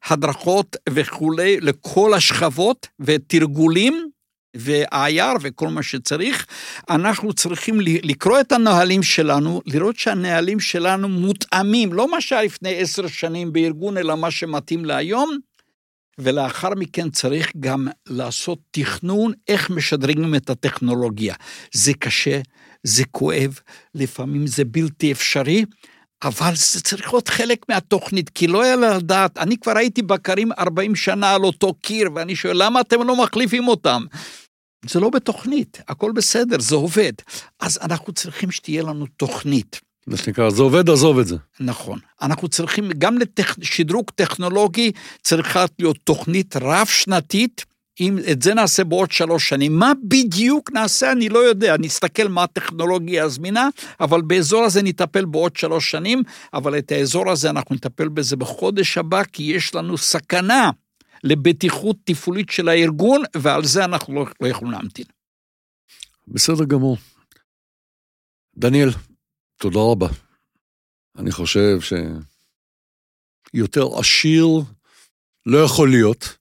הדרכות וכולי, לכל השכבות ותרגולים ו-IR וכל מה שצריך. אנחנו צריכים לקרוא את הנהלים שלנו, לראות שהנהלים שלנו מותאמים, לא מה שהיה לפני עשר שנים בארגון, אלא מה שמתאים להיום. ולאחר מכן צריך גם לעשות תכנון איך משדרגים את הטכנולוגיה. זה קשה, זה כואב, לפעמים זה בלתי אפשרי, אבל זה צריך להיות חלק מהתוכנית, כי לא יעלה לדעת, אני כבר הייתי בקרים 40 שנה על אותו קיר, ואני שואל, למה אתם לא מחליפים אותם? זה לא בתוכנית, הכל בסדר, זה עובד. אז אנחנו צריכים שתהיה לנו תוכנית. מה שנקרא, זה עובד, עזוב את זה. נכון. אנחנו צריכים, גם לשדרוג טכנולוגי צריכה להיות תוכנית רב-שנתית, אם את זה נעשה בעוד שלוש שנים. מה בדיוק נעשה, אני לא יודע. נסתכל מה הטכנולוגיה הזמינה, אבל באזור הזה נטפל בעוד שלוש שנים, אבל את האזור הזה אנחנו נטפל בזה בחודש הבא, כי יש לנו סכנה לבטיחות תפעולית של הארגון, ועל זה אנחנו לא, לא יכולים להמתין. בסדר גמור. דניאל, תודה רבה. אני חושב שיותר עשיר לא יכול להיות,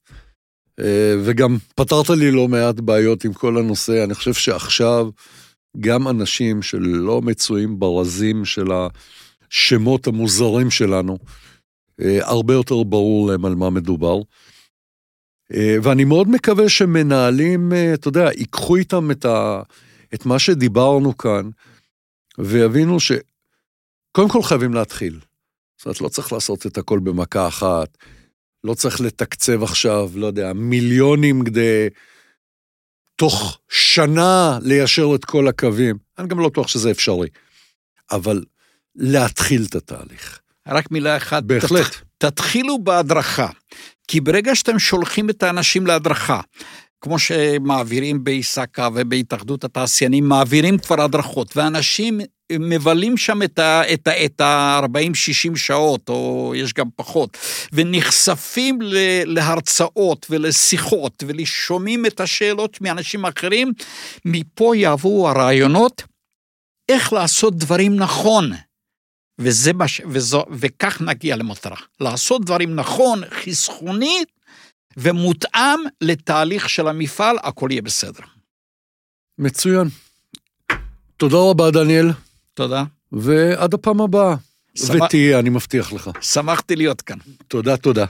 אה, וגם פתרת לי לא מעט בעיות עם כל הנושא. אני חושב שעכשיו גם אנשים שלא מצויים ברזים של השמות המוזרים שלנו, אה, הרבה יותר ברור להם על מה מדובר. אה, ואני מאוד מקווה שמנהלים, אתה יודע, ייקחו איתם את, ה, את מה שדיברנו כאן, ויבינו שקודם כל חייבים להתחיל. זאת אומרת, לא צריך לעשות את הכל במכה אחת, לא צריך לתקצב עכשיו, לא יודע, מיליונים כדי תוך שנה ליישר את כל הקווים. אני גם לא בטוח שזה אפשרי. אבל להתחיל את התהליך. רק מילה אחת. בהחלט. תת, תתחילו בהדרכה. כי ברגע שאתם שולחים את האנשים להדרכה, כמו שמעבירים באיסקה ובהתאחדות התעשיינים, מעבירים כבר הדרכות, ואנשים מבלים שם את ה-40-60 שעות, או יש גם פחות, ונחשפים להרצאות ולשיחות, ולשומעים את השאלות מאנשים אחרים, מפה יבואו הרעיונות איך לעשות דברים נכון. וזה מה ש... וזו, וכך נגיע למטרה. לעשות דברים נכון, חסכונית, ומותאם לתהליך של המפעל, הכל יהיה בסדר. מצוין. תודה רבה, דניאל. תודה. ועד הפעם הבאה. שמח... ותהיה, אני מבטיח לך. שמחתי להיות כאן. תודה, תודה.